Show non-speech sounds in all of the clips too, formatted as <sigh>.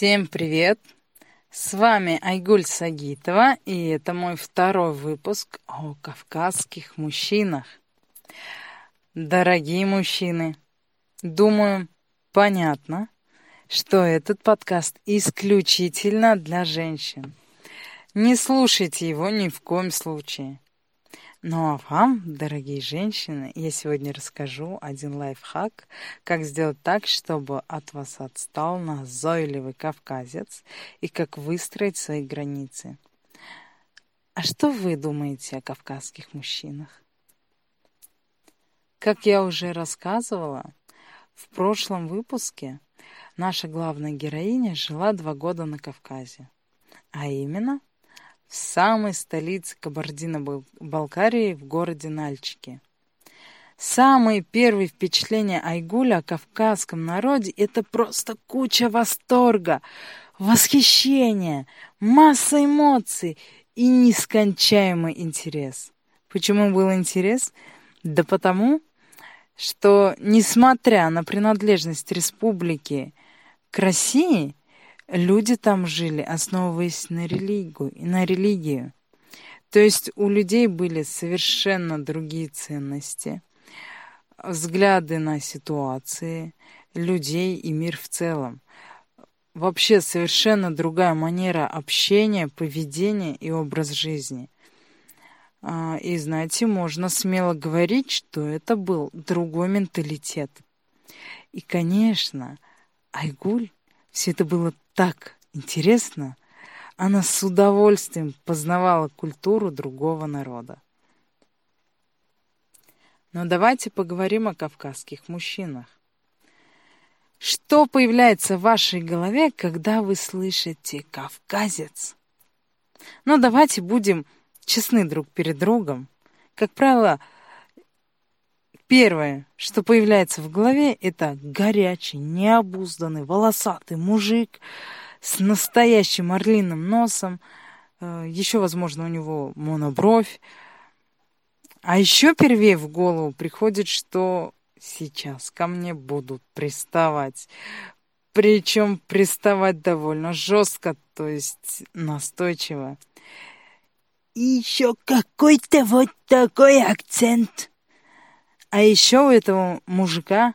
Всем привет! С вами Айгуль Сагитова, и это мой второй выпуск о кавказских мужчинах. Дорогие мужчины, думаю, понятно, что этот подкаст исключительно для женщин. Не слушайте его ни в коем случае. Ну а вам, дорогие женщины, я сегодня расскажу один лайфхак, как сделать так, чтобы от вас отстал назойливый кавказец и как выстроить свои границы. А что вы думаете о кавказских мужчинах? Как я уже рассказывала, в прошлом выпуске наша главная героиня жила два года на Кавказе, а именно в самой столице Кабардино-Балкарии, в городе Нальчике. Самые первые впечатления Айгуля о кавказском народе – это просто куча восторга, восхищения, масса эмоций и нескончаемый интерес. Почему был интерес? Да потому, что, несмотря на принадлежность республики к России, люди там жили, основываясь на религию, на религию. То есть у людей были совершенно другие ценности, взгляды на ситуации, людей и мир в целом. Вообще совершенно другая манера общения, поведения и образ жизни. А, и, знаете, можно смело говорить, что это был другой менталитет. И, конечно, Айгуль все это было так интересно. Она с удовольствием познавала культуру другого народа. Но давайте поговорим о кавказских мужчинах. Что появляется в вашей голове, когда вы слышите «кавказец»? Ну, давайте будем честны друг перед другом. Как правило, Первое, что появляется в голове, это горячий, необузданный, волосатый мужик с настоящим орлиным носом. Э, еще, возможно, у него монобровь. А еще первее в голову приходит, что сейчас ко мне будут приставать. Причем приставать довольно жестко, то есть настойчиво. И еще какой-то вот такой акцент. А еще у этого мужика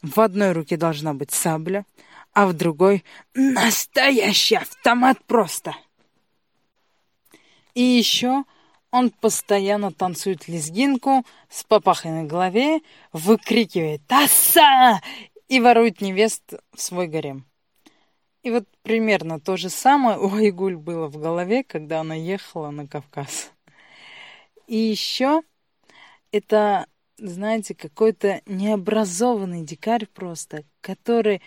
в одной руке должна быть сабля, а в другой настоящий автомат просто. И еще он постоянно танцует лезгинку с папахой на голове, выкрикивает «Тасса!» и ворует невест в свой гарем. И вот примерно то же самое у Айгуль было в голове, когда она ехала на Кавказ. И еще это знаете, какой-то необразованный дикарь просто, который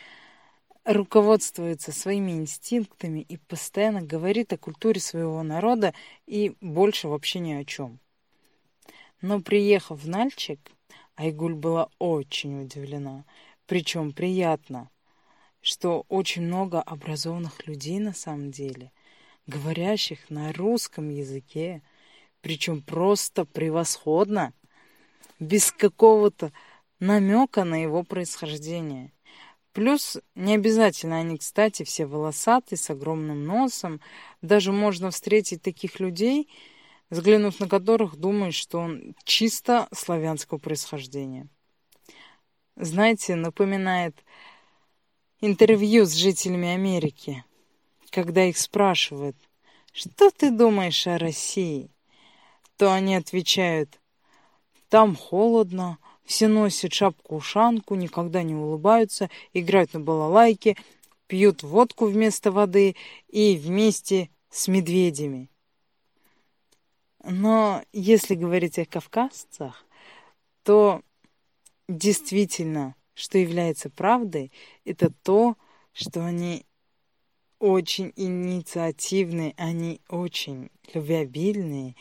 руководствуется своими инстинктами и постоянно говорит о культуре своего народа и больше вообще ни о чем. Но приехав в Нальчик, Айгуль была очень удивлена, причем приятно, что очень много образованных людей на самом деле, говорящих на русском языке, причем просто превосходно – без какого-то намека на его происхождение. Плюс не обязательно они, кстати, все волосатые, с огромным носом. Даже можно встретить таких людей, взглянув на которых, думаешь, что он чисто славянского происхождения. Знаете, напоминает интервью с жителями Америки, когда их спрашивают, что ты думаешь о России, то они отвечают, там холодно, все носят шапку-ушанку, никогда не улыбаются, играют на балалайке, пьют водку вместо воды и вместе с медведями. Но если говорить о кавказцах, то действительно, что является правдой, это то, что они очень инициативные, они очень любвеобильные,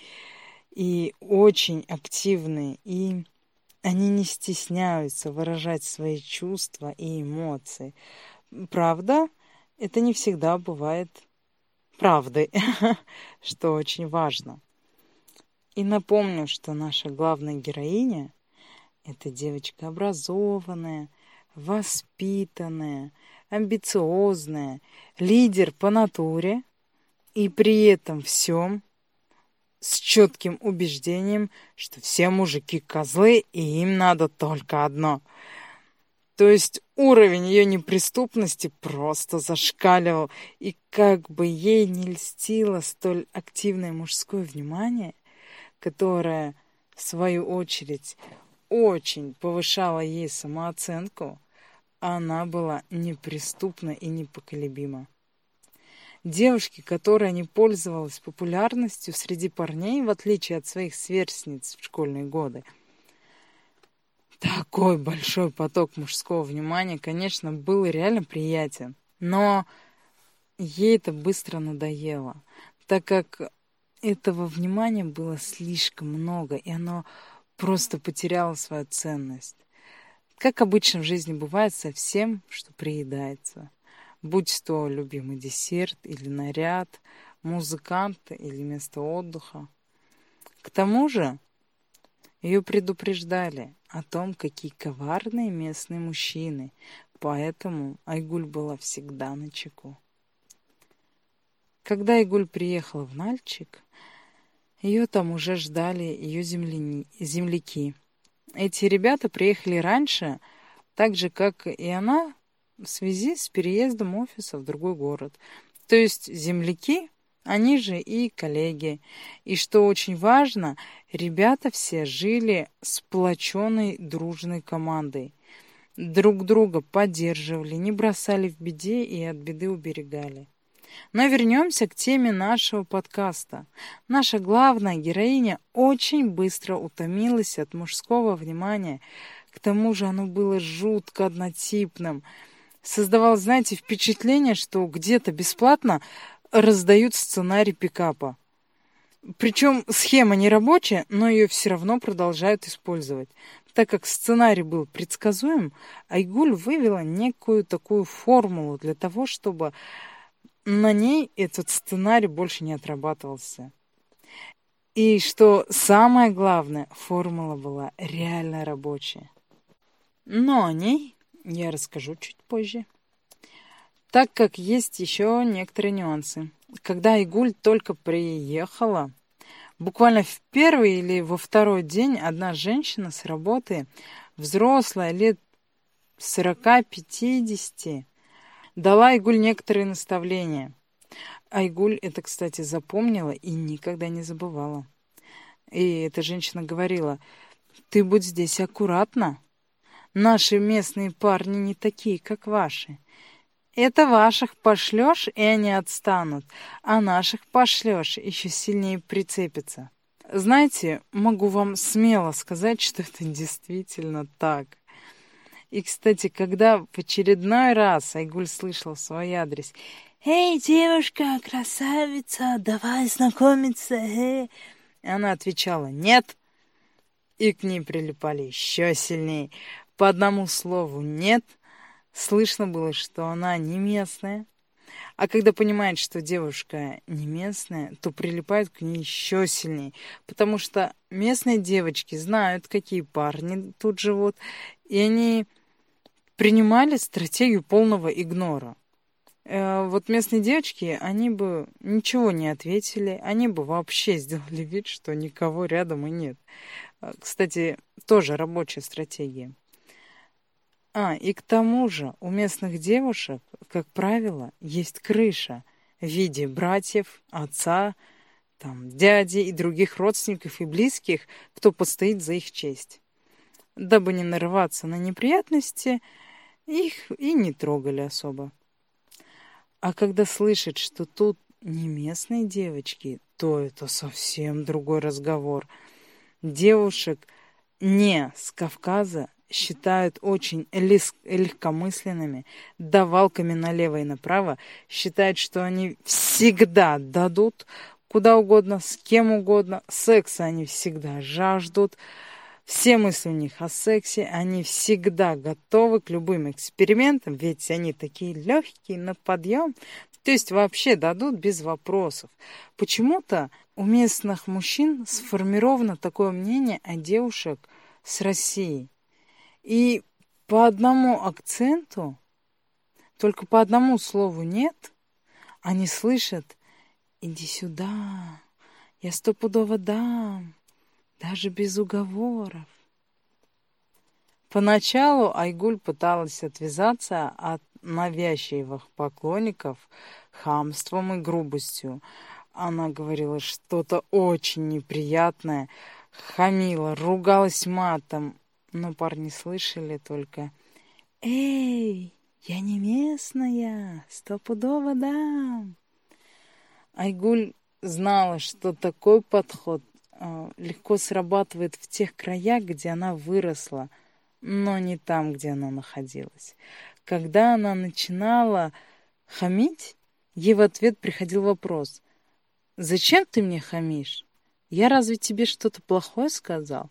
и очень активны, и они не стесняются выражать свои чувства и эмоции. Правда, это не всегда бывает правдой, <laughs> что очень важно. И напомню, что наша главная героиня – это девочка образованная, воспитанная, амбициозная, лидер по натуре и при этом всем с четким убеждением, что все мужики козлы и им надо только одно. То есть уровень ее неприступности просто зашкаливал, и как бы ей не льстило столь активное мужское внимание, которое, в свою очередь, очень повышало ей самооценку, она была неприступна и непоколебима. Девушке, которая не пользовалась популярностью среди парней, в отличие от своих сверстниц в школьные годы, такой большой поток мужского внимания, конечно, был реально приятен. Но ей это быстро надоело, так как этого внимания было слишком много, и оно просто потеряло свою ценность. Как обычно в жизни бывает со всем, что приедается. Будь то любимый десерт или наряд, музыкант или место отдыха. К тому же ее предупреждали о том, какие коварные местные мужчины, поэтому Айгуль была всегда на чеку. Когда Айгуль приехала в Нальчик, ее там уже ждали ее земляки – эти ребята приехали раньше, так же, как и она, в связи с переездом офиса в другой город. То есть земляки, они же и коллеги. И что очень важно, ребята все жили сплоченной дружной командой. Друг друга поддерживали, не бросали в беде и от беды уберегали. Но вернемся к теме нашего подкаста. Наша главная героиня очень быстро утомилась от мужского внимания. К тому же оно было жутко однотипным. Создавалось, знаете, впечатление, что где-то бесплатно раздают сценарий пикапа. Причем схема не рабочая, но ее все равно продолжают использовать. Так как сценарий был предсказуем, Айгуль вывела некую такую формулу для того, чтобы на ней этот сценарий больше не отрабатывался. И что самое главное, формула была реально рабочая. Но о ней я расскажу чуть позже. Так как есть еще некоторые нюансы. Когда Игуль только приехала, буквально в первый или во второй день одна женщина с работы, взрослая, лет 40-50, дала Айгуль некоторые наставления. Айгуль это, кстати, запомнила и никогда не забывала. И эта женщина говорила, «Ты будь здесь аккуратна. Наши местные парни не такие, как ваши. Это ваших пошлешь, и они отстанут, а наших пошлешь, еще сильнее прицепятся». Знаете, могу вам смело сказать, что это действительно так. И, кстати, когда в очередной раз Айгуль слышал свой адрес «Эй, девушка, красавица, давай знакомиться, эй!» Она отвечала «Нет!» И к ней прилипали еще сильнее. По одному слову «нет» слышно было, что она не местная. А когда понимает, что девушка не местная, то прилипает к ней еще сильнее. Потому что местные девочки знают, какие парни тут живут, и они принимали стратегию полного игнора. Э, вот местные девочки, они бы ничего не ответили, они бы вообще сделали вид, что никого рядом и нет. Э, кстати, тоже рабочая стратегия. А, и к тому же у местных девушек, как правило, есть крыша в виде братьев, отца, там, дяди и других родственников и близких, кто постоит за их честь. Дабы не нарываться на неприятности, их и не трогали особо. А когда слышит, что тут не местные девочки, то это совсем другой разговор. Девушек не с Кавказа считают очень легкомысленными, давалками налево и направо, считают, что они всегда дадут куда угодно, с кем угодно, секса они всегда жаждут, все мысли у них о сексе, они всегда готовы к любым экспериментам, ведь они такие легкие на подъем, то есть вообще дадут без вопросов. Почему-то у местных мужчин сформировано такое мнение о девушек с Россией. И по одному акценту только по одному слову «нет», они слышат «иди сюда, я стопудово дам, даже без уговоров». Поначалу Айгуль пыталась отвязаться от навязчивых поклонников хамством и грубостью. Она говорила что-то очень неприятное, хамила, ругалась матом, но парни слышали только «Эй, я не местная, стопудово дам!» Айгуль знала, что такой подход э, легко срабатывает в тех краях, где она выросла, но не там, где она находилась. Когда она начинала хамить, ей в ответ приходил вопрос «Зачем ты мне хамишь? Я разве тебе что-то плохое сказал?»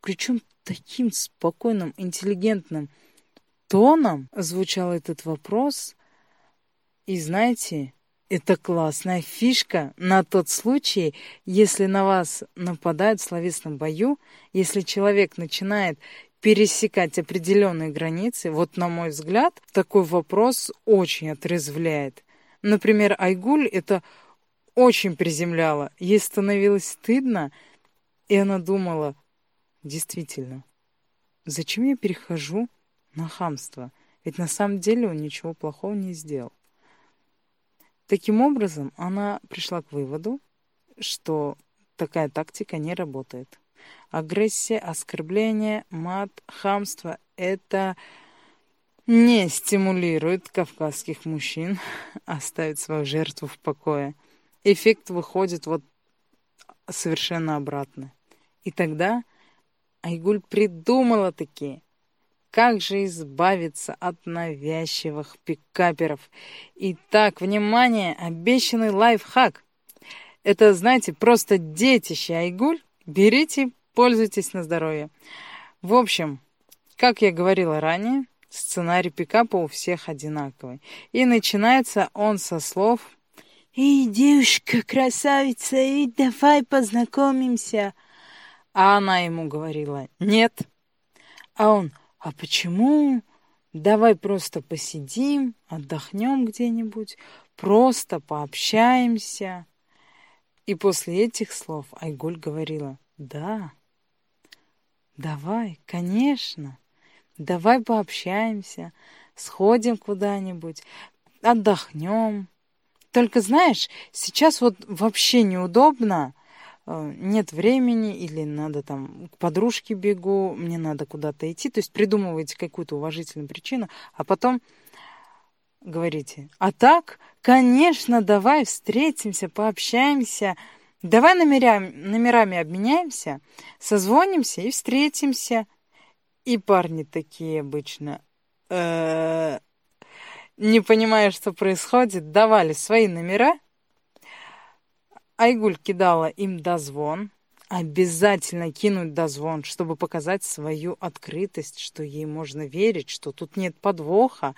Причем таким спокойным, интеллигентным тоном звучал этот вопрос. И знаете, это классная фишка на тот случай, если на вас нападают в словесном бою, если человек начинает пересекать определенные границы, вот на мой взгляд, такой вопрос очень отрезвляет. Например, Айгуль это очень приземляла. Ей становилось стыдно, и она думала, Действительно, зачем я перехожу на хамство? Ведь на самом деле он ничего плохого не сделал. Таким образом, она пришла к выводу, что такая тактика не работает. Агрессия, оскорбление, мат, хамство – это не стимулирует кавказских мужчин <laughs> оставить свою жертву в покое. Эффект выходит вот совершенно обратно. И тогда Айгуль придумала такие. Как же избавиться от навязчивых пикаперов? Итак, внимание, обещанный лайфхак. Это, знаете, просто детище Айгуль. Берите, пользуйтесь на здоровье. В общем, как я говорила ранее, сценарий пикапа у всех одинаковый. И начинается он со слов «Эй, девушка, красавица, и давай познакомимся». А она ему говорила «нет». А он «а почему? Давай просто посидим, отдохнем где-нибудь, просто пообщаемся». И после этих слов Айгуль говорила «да, давай, конечно, давай пообщаемся, сходим куда-нибудь, отдохнем». Только знаешь, сейчас вот вообще неудобно, нет времени или надо там к подружке бегу, мне надо куда-то идти. То есть придумываете какую-то уважительную причину, а потом говорите, а так, конечно, давай встретимся, пообщаемся, давай номерами, номерами обменяемся, созвонимся и встретимся. И парни такие обычно, э, не понимая, что происходит, давали свои номера, Айгуль кидала им дозвон, обязательно кинуть дозвон, чтобы показать свою открытость, что ей можно верить, что тут нет подвоха,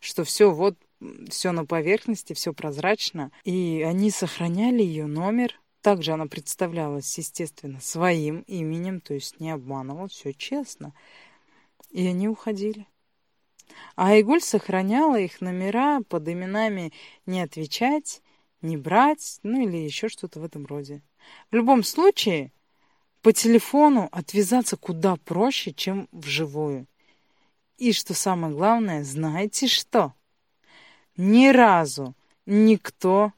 что все вот все на поверхности, все прозрачно. И они сохраняли ее номер. Также она представлялась, естественно, своим именем, то есть не обманывала, все честно. И они уходили. А Айгуль сохраняла их номера под именами «Не отвечать», не брать, ну или еще что-то в этом роде. В любом случае, по телефону отвязаться куда проще, чем вживую. И что самое главное, знаете что? Ни разу никто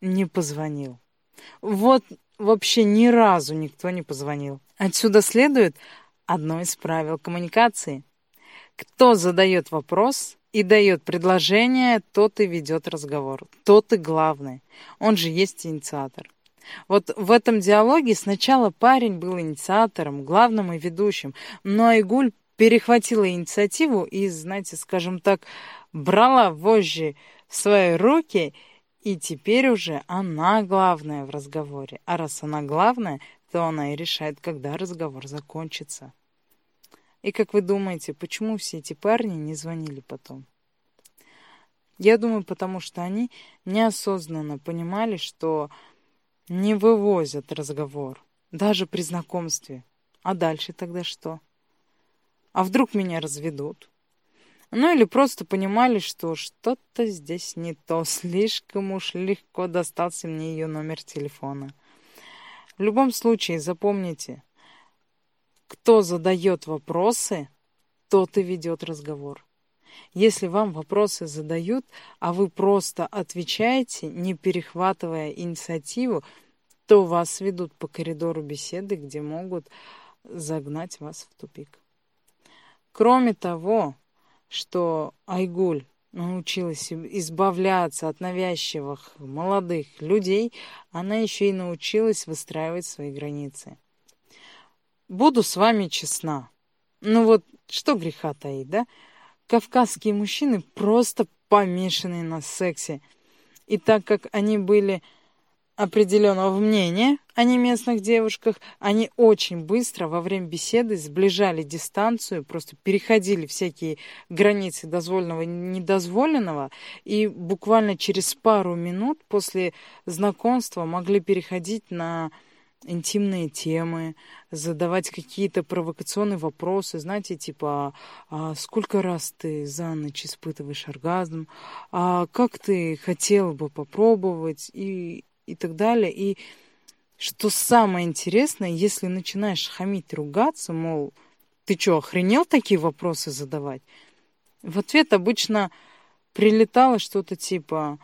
не позвонил. Вот вообще ни разу никто не позвонил. Отсюда следует одно из правил коммуникации. Кто задает вопрос, и дает предложение, тот и ведет разговор. Тот и главный. Он же есть инициатор. Вот в этом диалоге сначала парень был инициатором, главным и ведущим, но Айгуль перехватила инициативу и, знаете, скажем так, брала вожжи в свои руки, и теперь уже она главная в разговоре. А раз она главная, то она и решает, когда разговор закончится. И как вы думаете, почему все эти парни не звонили потом? Я думаю, потому что они неосознанно понимали, что не вывозят разговор, даже при знакомстве. А дальше тогда что? А вдруг меня разведут? Ну или просто понимали, что что-то здесь не то, слишком уж легко достался мне ее номер телефона. В любом случае, запомните, кто задает вопросы, тот и ведет разговор. Если вам вопросы задают, а вы просто отвечаете, не перехватывая инициативу, то вас ведут по коридору беседы, где могут загнать вас в тупик. Кроме того, что Айгуль научилась избавляться от навязчивых молодых людей, она еще и научилась выстраивать свои границы. Буду с вами честна. Ну вот, что греха таить, да? Кавказские мужчины просто помешанные на сексе. И так как они были определенного мнения о неместных девушках, они очень быстро во время беседы сближали дистанцию, просто переходили всякие границы дозволенного и недозволенного, и буквально через пару минут после знакомства могли переходить на интимные темы, задавать какие-то провокационные вопросы, знаете, типа, а сколько раз ты за ночь испытываешь оргазм, а как ты хотел бы попробовать, и и так далее. И что самое интересное, если начинаешь хамить, ругаться, мол, ты что, охренел такие вопросы задавать? В ответ обычно прилетало что-то типа,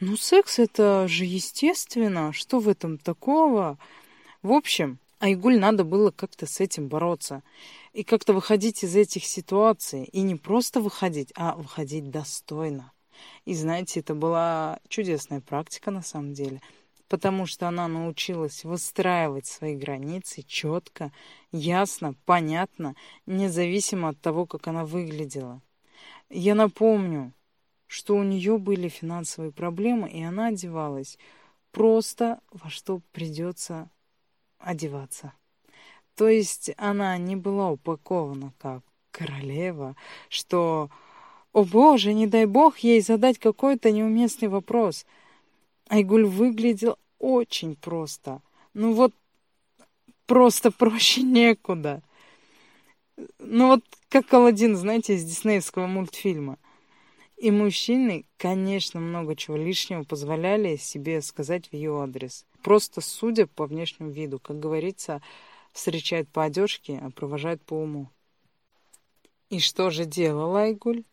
ну, секс это же естественно, что в этом такого? В общем, Айгуль надо было как-то с этим бороться. И как-то выходить из этих ситуаций. И не просто выходить, а выходить достойно. И знаете, это была чудесная практика на самом деле, потому что она научилась выстраивать свои границы четко, ясно, понятно, независимо от того, как она выглядела. Я напомню, что у нее были финансовые проблемы, и она одевалась просто во что придется одеваться. То есть она не была упакована как королева, что о боже, не дай бог ей задать какой-то неуместный вопрос. Айгуль выглядел очень просто. Ну вот просто проще некуда. Ну вот как Алладин, знаете, из диснеевского мультфильма. И мужчины, конечно, много чего лишнего позволяли себе сказать в ее адрес. Просто судя по внешнему виду, как говорится, встречают по одежке, а провожают по уму. И что же делала Айгуль?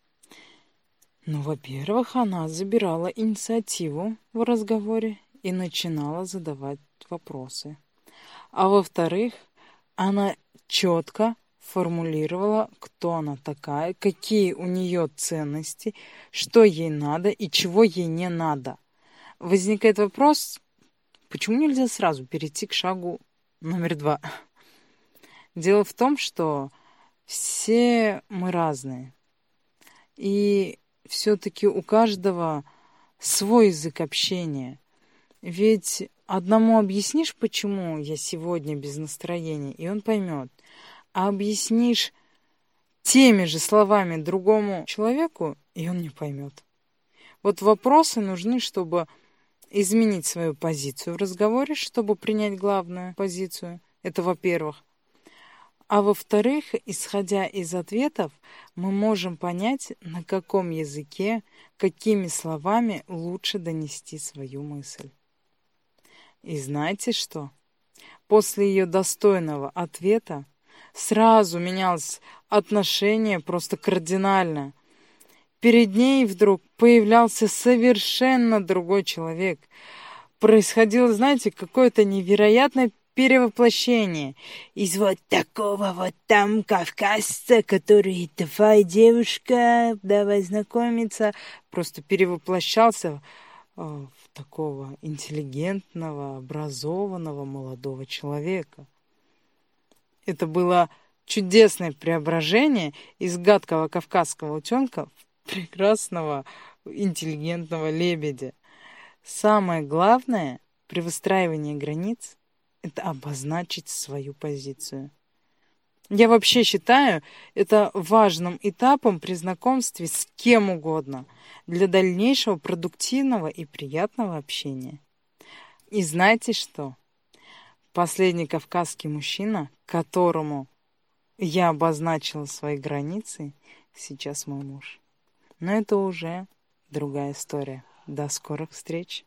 Ну, во-первых, она забирала инициативу в разговоре и начинала задавать вопросы. А во-вторых, она четко формулировала, кто она такая, какие у нее ценности, что ей надо и чего ей не надо. Возникает вопрос, почему нельзя сразу перейти к шагу номер два? Дело в том, что все мы разные. И все-таки у каждого свой язык общения. Ведь одному объяснишь, почему я сегодня без настроения, и он поймет. А объяснишь теми же словами другому человеку, и он не поймет. Вот вопросы нужны, чтобы изменить свою позицию в разговоре, чтобы принять главную позицию. Это во-первых. А во-вторых, исходя из ответов, мы можем понять, на каком языке, какими словами лучше донести свою мысль. И знаете что? После ее достойного ответа сразу менялось отношение просто кардинально. Перед ней вдруг появлялся совершенно другой человек. Происходило, знаете, какое-то невероятное перевоплощение из вот такого вот там кавказца, который давай, девушка, давай знакомиться, просто перевоплощался э, в такого интеллигентного, образованного молодого человека. Это было чудесное преображение из гадкого кавказского утенка в прекрасного интеллигентного лебедя. Самое главное при выстраивании границ это обозначить свою позицию. Я вообще считаю это важным этапом при знакомстве с кем угодно для дальнейшего продуктивного и приятного общения. И знаете что? Последний кавказский мужчина, которому я обозначила свои границы, сейчас мой муж. Но это уже другая история. До скорых встреч!